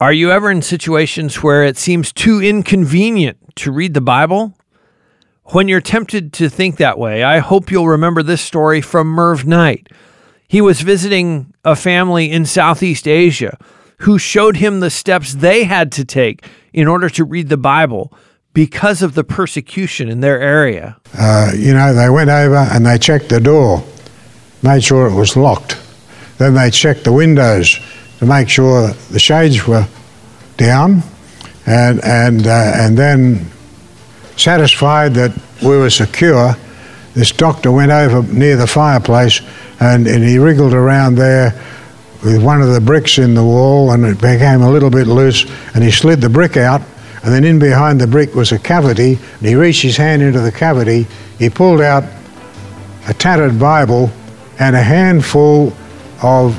Are you ever in situations where it seems too inconvenient to read the Bible? When you're tempted to think that way, I hope you'll remember this story from Merv Knight. He was visiting a family in Southeast Asia who showed him the steps they had to take in order to read the Bible because of the persecution in their area. Uh, you know, they went over and they checked the door, made sure it was locked. Then they checked the windows to make sure the shades were down, and and uh, and then satisfied that we were secure, this doctor went over near the fireplace and, and he wriggled around there with one of the bricks in the wall and it became a little bit loose and he slid the brick out and then in behind the brick was a cavity and he reached his hand into the cavity. He pulled out a tattered bible and a handful of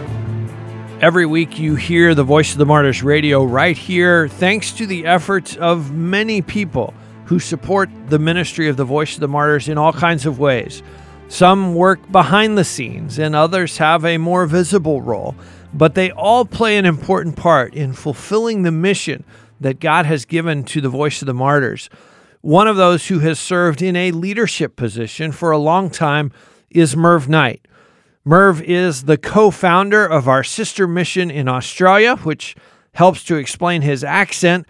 Every week, you hear the Voice of the Martyrs radio right here, thanks to the efforts of many people who support the ministry of the Voice of the Martyrs in all kinds of ways. Some work behind the scenes, and others have a more visible role, but they all play an important part in fulfilling the mission that God has given to the Voice of the Martyrs. One of those who has served in a leadership position for a long time is Merv Knight. Merv is the co founder of our sister mission in Australia, which helps to explain his accent.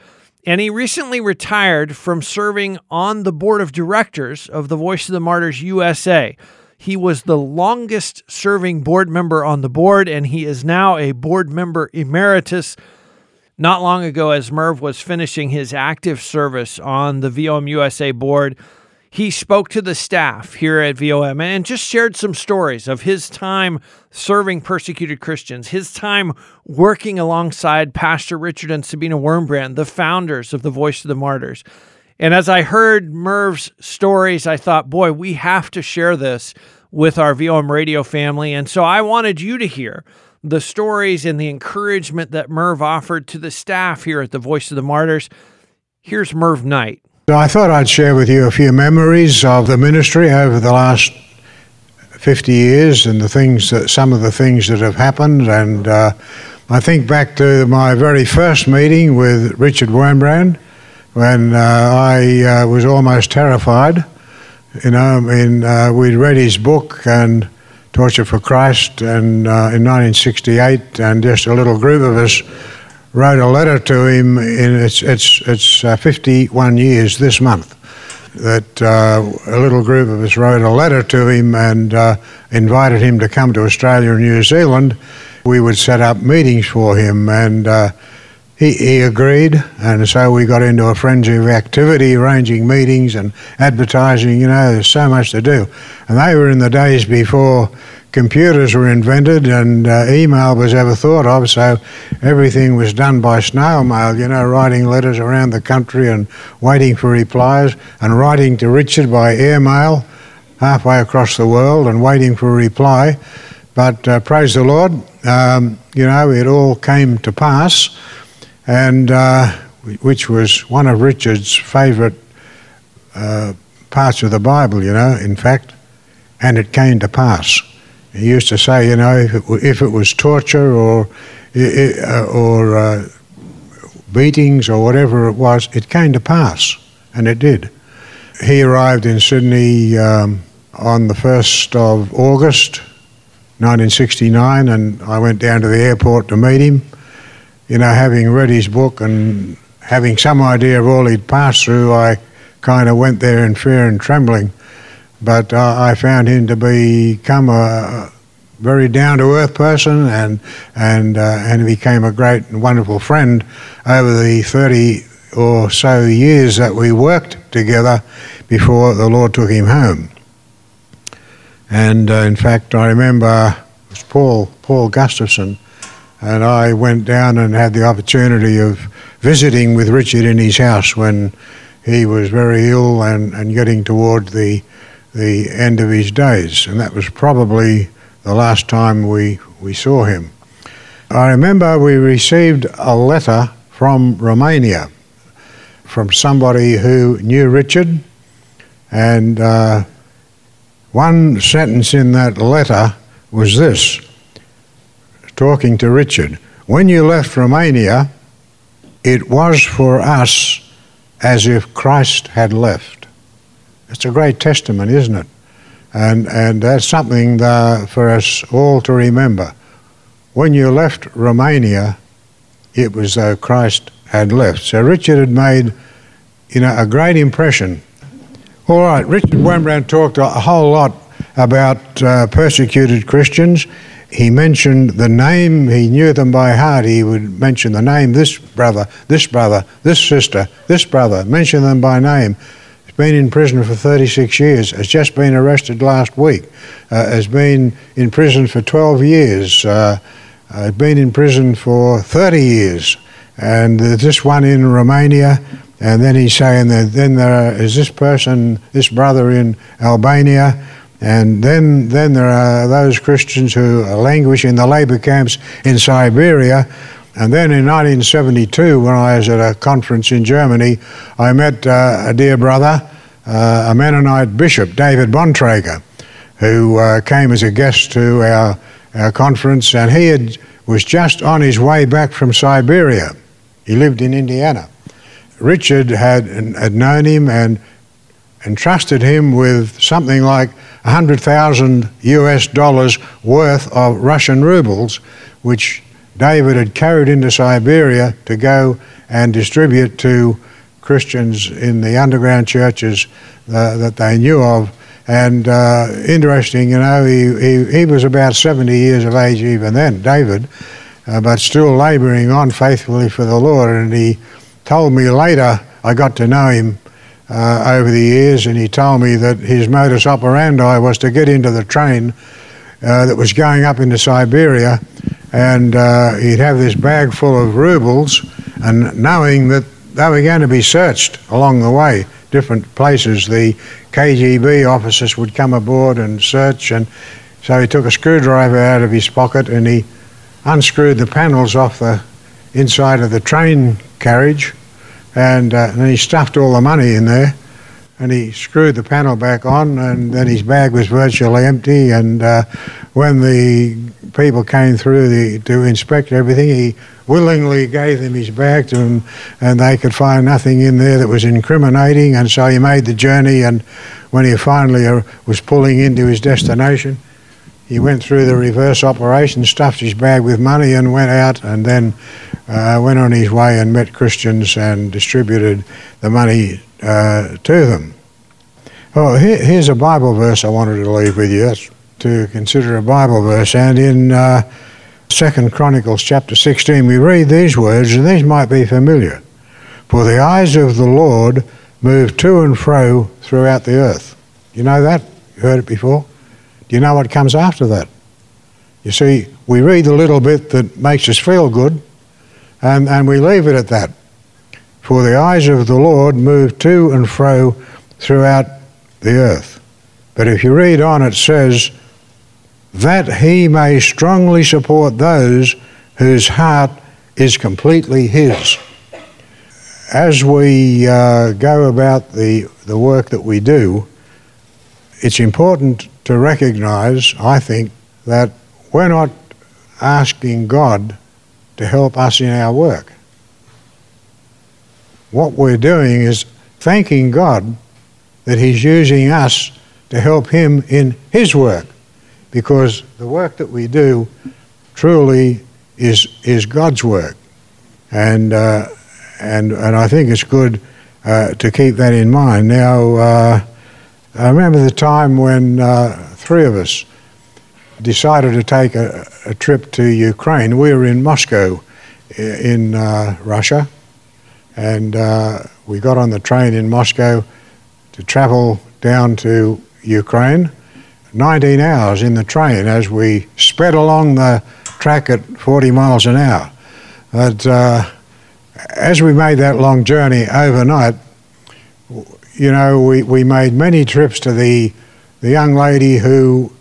And he recently retired from serving on the board of directors of the Voice of the Martyrs USA. He was the longest serving board member on the board, and he is now a board member emeritus. Not long ago, as Merv was finishing his active service on the VOM USA board, he spoke to the staff here at VOM and just shared some stories of his time serving persecuted Christians, his time working alongside Pastor Richard and Sabina Wurmbrand, the founders of the Voice of the Martyrs. And as I heard Merv's stories, I thought, boy, we have to share this with our VOM radio family. And so I wanted you to hear the stories and the encouragement that Merv offered to the staff here at the Voice of the Martyrs. Here's Merv Knight. So I thought I'd share with you a few memories of the ministry over the last 50 years and the things that some of the things that have happened. And uh, I think back to my very first meeting with Richard Wurmbrand when uh, I uh, was almost terrified. You know, I mean, uh, we'd read his book and Tortured for Christ, and uh, in 1968, and just a little group of us wrote a letter to him. In it's it's it's uh, 51 years this month that uh, a little group of us wrote a letter to him and invited him to come to Australia and New Zealand. We would set up meetings for him and he, he agreed, and so we got into a frenzy of activity, arranging meetings and advertising. You know, there's so much to do. And they were in the days before computers were invented and uh, email was ever thought of, so everything was done by snail mail, you know, writing letters around the country and waiting for replies, and writing to Richard by airmail halfway across the world and waiting for a reply. But uh, praise the Lord, um, you know, it all came to pass and uh, which was one of Richard's favourite uh, parts of the Bible, you know, in fact, and it came to pass. He used to say, you know, if it, if it was torture or, uh, or uh, beatings or whatever it was, it came to pass, and it did. He arrived in Sydney um, on the 1st of August 1969, and I went down to the airport to meet him you know, having read his book and having some idea of all he'd passed through, I kind of went there in fear and trembling. But uh, I found him to become a very down to earth person and, and, uh, and became a great and wonderful friend over the 30 or so years that we worked together before the Lord took him home. And uh, in fact, I remember it was Paul, Paul Gustafson and I went down and had the opportunity of visiting with Richard in his house when he was very ill and, and getting toward the, the end of his days. And that was probably the last time we, we saw him. I remember we received a letter from Romania from somebody who knew Richard, and uh, one sentence in that letter was this talking to Richard When you left Romania, it was for us as if Christ had left. It's a great testimony, isn't it? And, and that's something that for us all to remember. When you left Romania, it was though Christ had left. So Richard had made, you know, a great impression. All right, Richard Wurmbrand talked a whole lot about uh, persecuted Christians. He mentioned the name, he knew them by heart. He would mention the name, this brother, this brother, this sister, this brother, mention them by name. He's been in prison for 36 years, has just been arrested last week, uh, has been in prison for 12 years. Uh, I've been in prison for 30 years, and there's this one in Romania, and then he's saying that then there is this person, this brother in Albania, and then then there are those Christians who languish in the labor camps in Siberia. And then in 1972, when I was at a conference in Germany, I met uh, a dear brother, uh, a Mennonite bishop, David Bontrager, who uh, came as a guest to our our conference, and he had, was just on his way back from Siberia. He lived in Indiana. Richard had, had known him and entrusted him with something like 100,000 US dollars worth of Russian rubles, which David had carried into Siberia to go and distribute to Christians in the underground churches uh, that they knew of and uh, interesting, you know, he, he, he, was about 70 years of age even then, David, uh, but still labouring on faithfully for the Lord. And he told me later, I got to know him uh, over the years, and he told me that his modus operandi was to get into the train uh, that was going up into Siberia, and uh, he'd have this bag full of rubles, and knowing that they were going to be searched along the way different places. The KGB officers would come aboard and search, and so he took a screwdriver out of his pocket and he unscrewed the panels off the inside of the train carriage, and, uh, and he stuffed all the money in there. And he screwed the panel back on, and then his bag was virtually empty. And uh, when the people came through the, to inspect everything, he willingly gave them his bag to them, and they could find nothing in there that was incriminating. And so he made the journey, and when he finally uh, was pulling into his destination, he went through the reverse operation, stuffed his bag with money, and went out, and then uh, went on his way and met Christians and distributed the money uh, to them. Oh, here, here's a Bible verse I wanted to leave with you. That's to consider a Bible verse, and in uh, Second Chronicles chapter 16, we read these words, and these might be familiar. For the eyes of the Lord move to and fro throughout the earth. You know that? You heard it before? Do you know what comes after that? You see, we read the little bit that makes us feel good, and, and we leave it at that. For the eyes of the Lord move to and fro throughout the earth. But if you read on, it says, that he may strongly support those whose heart is completely his. As we uh, go about the, the work that we do, it's important to recognize, I think, that we're not asking God to help us in our work. What we're doing is thanking God that He's using us to help Him in His work because the work that we do truly is, is God's work. And, uh, and, and I think it's good uh, to keep that in mind. Now, uh, I remember the time when uh, three of us decided to take a, a, trip to Ukraine. We were in Moscow in uh, Russia, and uh, we got on the train in Moscow to travel down to Ukraine 19 hours in the train as we sped along the track at 40 miles an hour. But, uh, as we made that long journey overnight, you know, we, we made many trips to the, the young lady who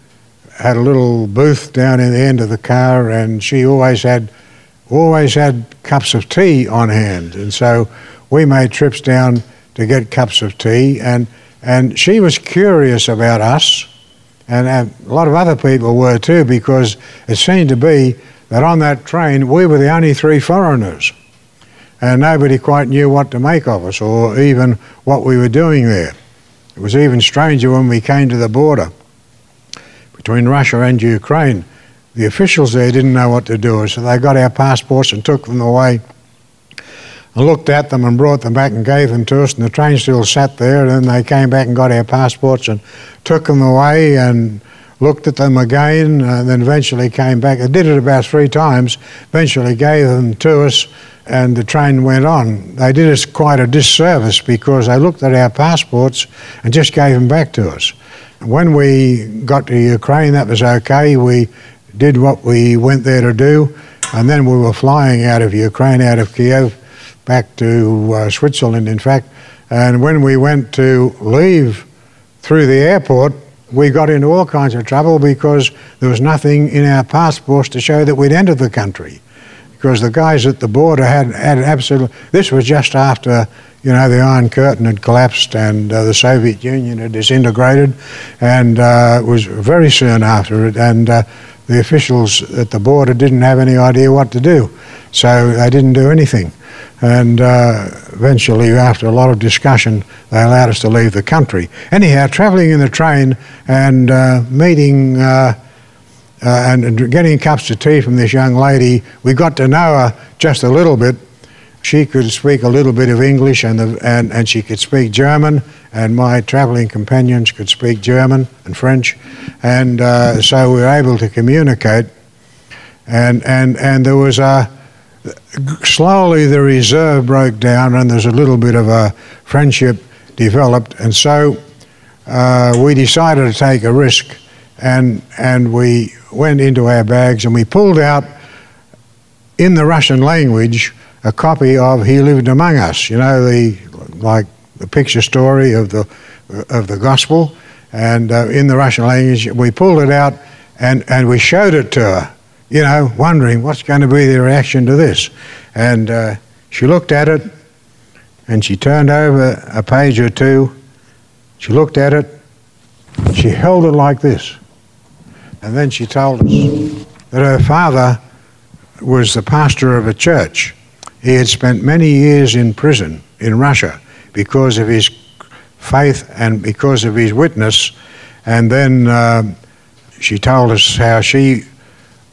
had a little booth down in the end of the car, and she always had always had cups of tea on hand, and so we made trips down to get cups of tea, and and she was curious about us, and a lot of other people were too, because it seemed to be that on that train we were the only three foreigners and nobody quite knew what to make of us or even what we were doing there. It was even stranger when we came to the border between Russia and Ukraine. The officials there didn't know what to do, so they got our passports and took them away and looked at them and brought them back and gave them to us, and the train still sat there. And then they came back and got our passports and took them away and looked at them again, uh, and then eventually came back. They did it about three times, eventually gave them to us, and the train went on. They did us quite a disservice because they looked at our passports and just gave them back to us. When we got to Ukraine, that was okay. We did what we went there to do, and then we were flying out of Ukraine, out of Kiev, back to uh, Switzerland, in fact. And when we went to leave through the airport, we got into all kinds of trouble because there was nothing in our passports to show that we'd entered the country because the guys at the border had, had absolutely. This was just after you know the Iron Curtain had collapsed and uh, the Soviet Union had disintegrated, and uh, it was very soon after it. And uh, the officials at the border didn't have any idea what to do, so they didn't do anything. And uh, eventually, after a lot of discussion, they allowed us to leave the country. Anyhow, travelling in the train and uh, meeting uh, uh, and getting cups of tea from this young lady, we got to know her just a little bit. She could speak a little bit of English and, the, and, and she could speak German, and my traveling companions could speak German and French. And uh, so we were able to communicate. And, and, and there was a, slowly the reserve broke down, and there's a little bit of a friendship developed. And so uh, we decided to take a risk, and, and we went into our bags and we pulled out in the Russian language a copy of He Lived Among Us, you know, the like the picture story of the of the gospel, and uh, in the Russian language we pulled it out and and we showed it to her, you know, wondering what's going to be the reaction to this, and uh, she looked at it, and she turned over a page or two, she looked at it, she held it like this. And then she told us that her father was the pastor of a church. He had spent many years in prison in Russia because of his faith and because of his witness. And then uh, she told us how she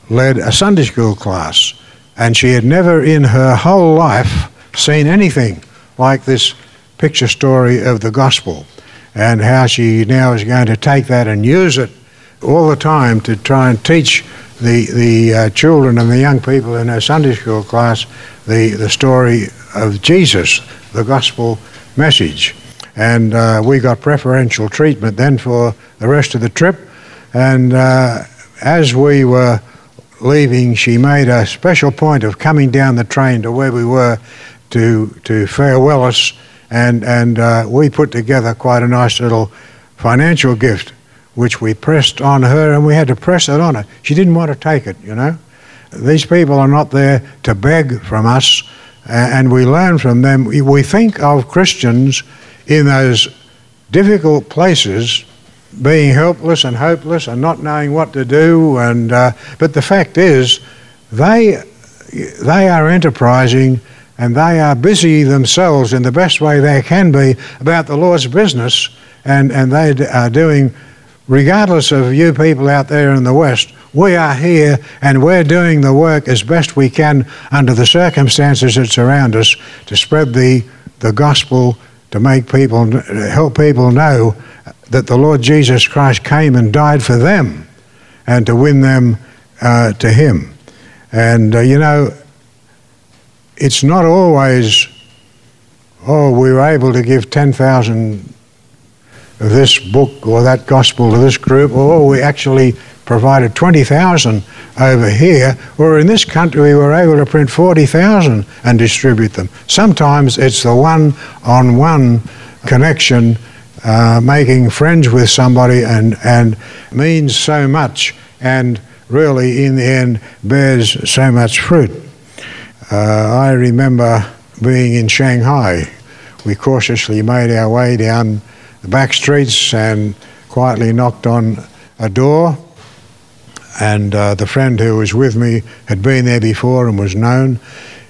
led a Sunday school class, and she had never in her whole life seen anything like this picture story of the gospel, and how she now is going to take that and use it all the time to try and teach the, the uh, children and the young people in her Sunday school class the, the story of Jesus, the gospel message. And uh, we got preferential treatment then for the rest of the trip. And uh, as we were leaving, she made a special point of coming down the train to where we were to, to farewell us. And, and uh, we put together quite a nice little financial gift which we pressed on her, and we had to press it on her. She didn't want to take it, you know. These people are not there to beg from us, and we learn from them. We think of Christians in those difficult places being helpless and hopeless and not knowing what to do. And uh, but the fact is, they they are enterprising and they are busy themselves in the best way they can be about the Lord's business, and and they are doing regardless of you people out there in the West, we are here and we're doing the work as best we can under the circumstances that surround us to spread the, the gospel, to make people, help people know that the Lord Jesus Christ came and died for them and to win them uh, to Him. And, uh, you know, it's not always, oh, we were able to give 10,000 this book or that gospel to this group, or we actually provided 20,000 over here, or in this country we were able to print 40,000 and distribute them. Sometimes it's the one on one connection, uh, making friends with somebody, and, and means so much, and really in the end bears so much fruit. Uh, I remember being in Shanghai. We cautiously made our way down the back streets and quietly knocked on a door. And uh, the friend who was with me had been there before and was known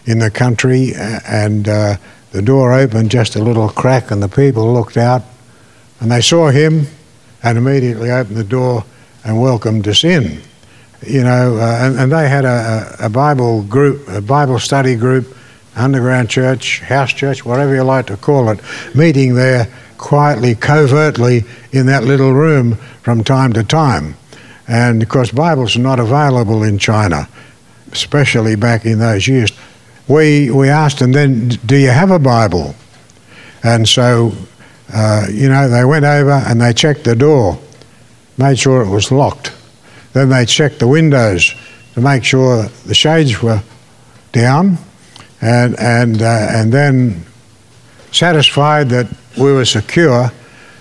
in the country. And uh, the door opened just a little crack, and the people looked out and they saw him and immediately opened the door and welcomed us in. You know, uh, and, and, they had a, a Bible group, a Bible study group, underground church, house church, whatever you like to call it, meeting there quietly, covertly in that little room from time to time. And of course, Bibles are not available in China, especially back in those years. We, we asked them then, Do you have a Bible? And so, uh, you know, they went over and they checked the door, made sure it was locked. Then they checked the windows to make sure the shades were down, and, and, uh, and then satisfied that we were secure,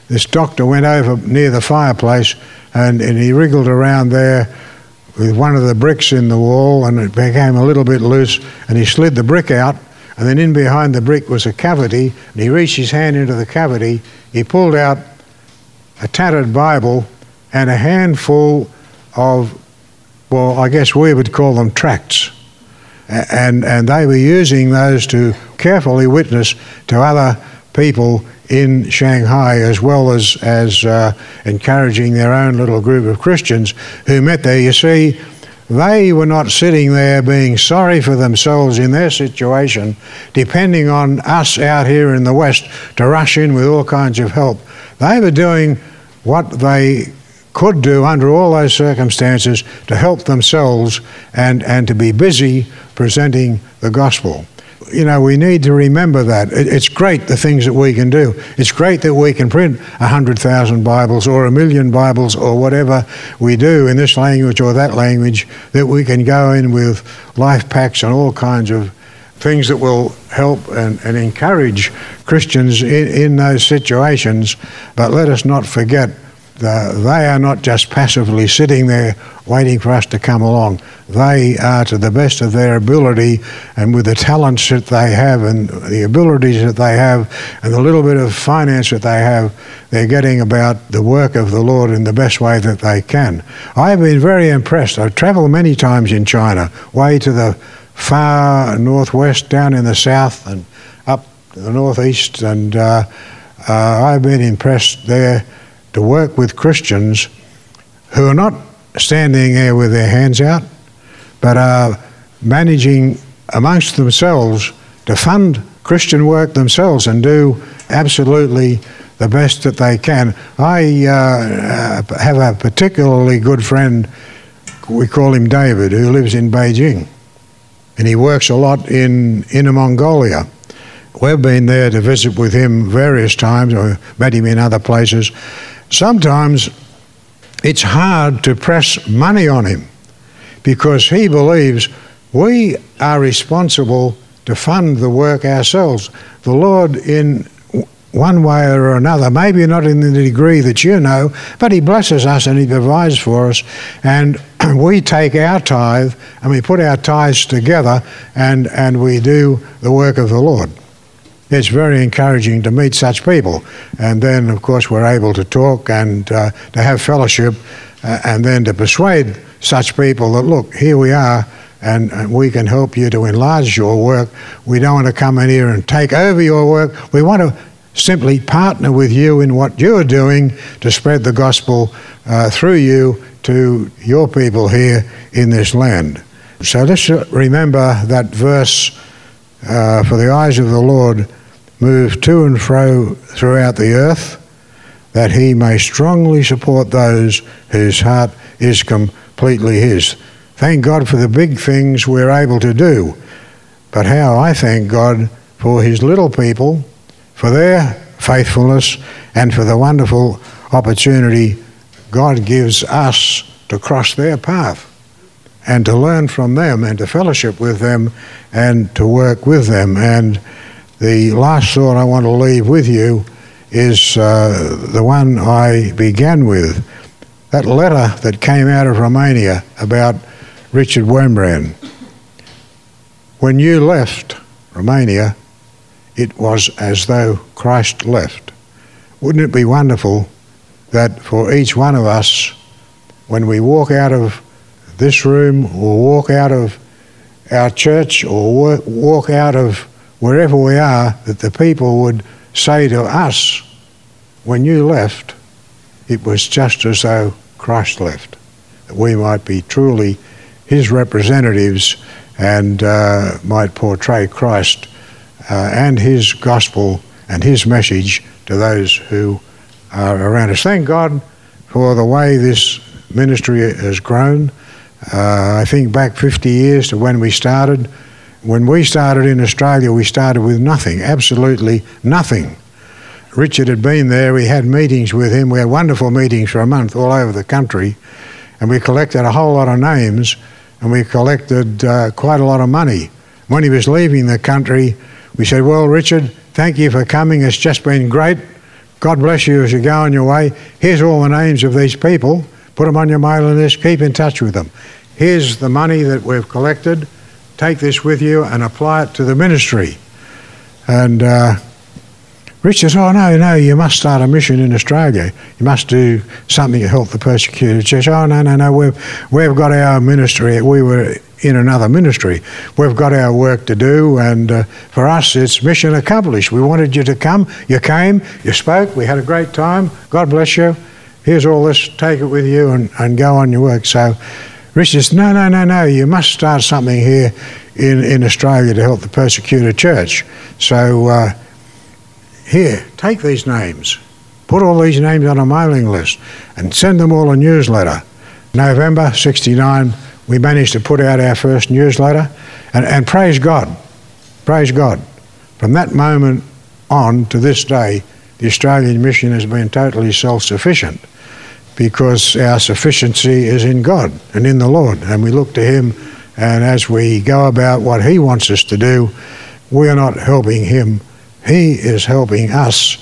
this doctor went over near the fireplace and, and he wriggled around there with one of the bricks in the wall and it became a little bit loose and he slid the brick out and then in behind the brick was a cavity and he reached his hand into the cavity. He pulled out a tattered bible and a handful of well i guess we would call them tracts. And and they were using those to carefully witness to other people in Shanghai, as well as, as uh, encouraging their own little group of Christians who met there. You see, they were not sitting there being sorry for themselves in their situation, depending on us out here in the West to rush in with all kinds of help. They were doing what they could do under all those circumstances to help themselves and, and to be busy presenting the gospel you know, we need to remember that. it's great the things that we can do. It's great that we can print 100,000 Bibles or a million Bibles or whatever we do in this language or that language, that we can go in with life packs and all kinds of things that will help and, and encourage Christians in, in those situations. But let us not forget the, they are not just passively sitting there waiting for us to come along. They are, to the best of their ability, and with the talents that they have, and the abilities that they have, and the little bit of finance that they have, they're getting about the work of the Lord in the best way that they can. I've been very impressed. I've traveled many times in China, way to the far northwest, down in the south, and up to the northeast, and uh, uh, I've been impressed there to work with Christians who are not standing there with their hands out, but are managing amongst themselves to fund Christian work themselves and do absolutely the best that they can. I uh, have a particularly good friend, we call him David, who lives in Beijing. And he works a lot in Inner Mongolia. We've been there to visit with him various times, or met him in other places. Sometimes it's hard to press money on him because he believes we are responsible to fund the work ourselves. The Lord, in one way or another, maybe not in the degree that you know, but He blesses us and He provides for us. And we take our tithe and we put our tithes together and, and we do the work of the Lord it's very encouraging to meet such people. And then, of course, we're able to talk and uh, to have fellowship uh, and then to persuade such people that, look, here we are and, and, we can help you to enlarge your work. We don't want to come in here and take over your work. We want to simply partner with you in what you're doing to spread the gospel uh, through you to your people here in this land. So let's remember that verse uh, for the eyes of the Lord move to and fro throughout the earth, that he may strongly support those whose heart is completely his. Thank God for the big things we're able to do, but how I thank God for his little people, for their faithfulness and for the wonderful opportunity God gives us to cross their path and to learn from them and to fellowship with them and to work with them. And the last thought I want to leave with you is uh, the one I began with that letter that came out of Romania about Richard Wurmbrand. When you left Romania, it was as though Christ left. Wouldn't it be wonderful that for each one of us, when we walk out of this room or walk out of our church or walk out of wherever we are, that the people would say to us, when you left, it was just as though Christ left. That we might be truly his representatives and uh, might portray Christ uh, and his gospel and his message to those who are around us. Thank God for the way this ministry has grown. Uh, I think back 50 years to when we started. When we started in Australia, we started with nothing, absolutely nothing. Richard had been there, we had meetings with him, we had wonderful meetings for a month all over the country, and we collected a whole lot of names and we collected uh, quite a lot of money. When he was leaving the country, we said, Well, Richard, thank you for coming, it's just been great. God bless you as you go on your way. Here's all the names of these people. Put them on your mailing list. Keep in touch with them. Here's the money that we've collected. Take this with you and apply it to the ministry. And uh, Rich Oh, no, no, you must start a mission in Australia. You must do something to help the persecuted church. Oh, no, no, no, we've, we've got our ministry. We were in another ministry. We've got our work to do, and uh, for us, it's mission accomplished. We wanted you to come. You came, you spoke, we had a great time. God bless you. Here's all this, take it with you and, and go on your work. So, Rich says, No, no, no, no, you must start something here in, in Australia to help the persecuted church. So, uh, here, take these names, put all these names on a mailing list, and send them all a newsletter. November 69, we managed to put out our first newsletter, and, and praise God, praise God. From that moment on to this day, the Australian mission has been totally self sufficient because our sufficiency is in God and in the Lord, and we look to Him. And as we go about what He wants us to do, we are not helping Him he is helping us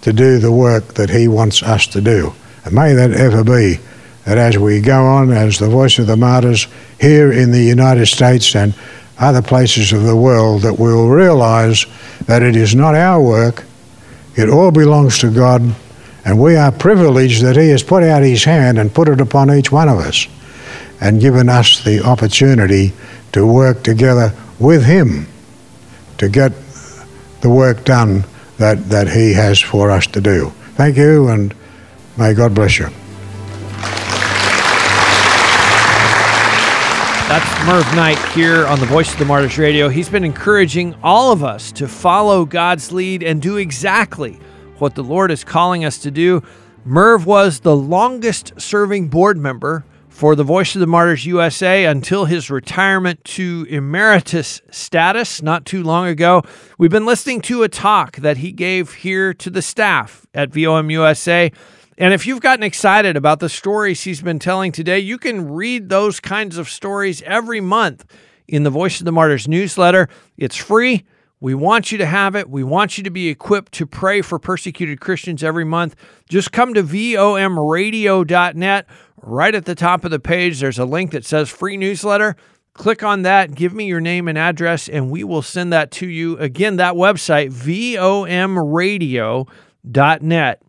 to do the work that He wants us to do. And may that ever be that as we go on as the voice of the martyrs here in the United States and other places of the world, that we'll realize that it is not our work, it all belongs to God, and we are privileged that He has put out His hand and put it upon each one of us and given us the opportunity to work together with Him to get the work done that, that He has for us to do. Thank you, and may God bless you. That's Merv Knight here on the Voice of the Martyrs Radio. He's been encouraging all of us to follow God's lead and do exactly what the Lord is calling us to do. Merv was the longest serving board member for the Voice of the Martyrs USA until his retirement to emeritus status not too long ago. We've been listening to a talk that he gave here to the staff at VOM USA. And if you've gotten excited about the stories he's been telling today, you can read those kinds of stories every month in the Voice of the Martyrs newsletter. It's free. We want you to have it. We want you to be equipped to pray for persecuted Christians every month. Just come to vomradio.net Right at the top of the page, there's a link that says free newsletter. Click on that, give me your name and address, and we will send that to you. Again, that website, vomradio.net.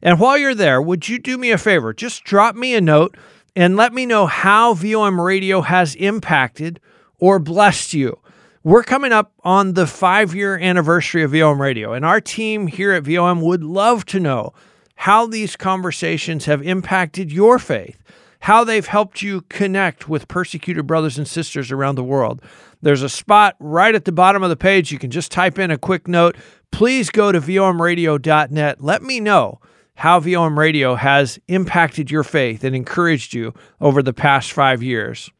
And while you're there, would you do me a favor? Just drop me a note and let me know how VOM Radio has impacted or blessed you. We're coming up on the five year anniversary of VOM Radio, and our team here at VOM would love to know how these conversations have impacted your faith, how they've helped you connect with persecuted brothers and sisters around the world. There's a spot right at the bottom of the page. You can just type in a quick note. Please go to vomradio.net. Let me know how VOM Radio has impacted your faith and encouraged you over the past five years.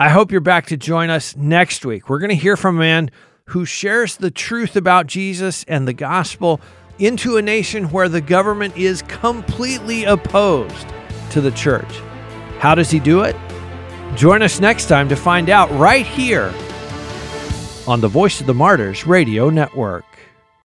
I hope you're back to join us next week. We're going to hear from a man who shares the truth about Jesus and the gospel into a nation where the government is completely opposed to the church. How does he do it? Join us next time to find out right here on the Voice of the Martyrs Radio Network.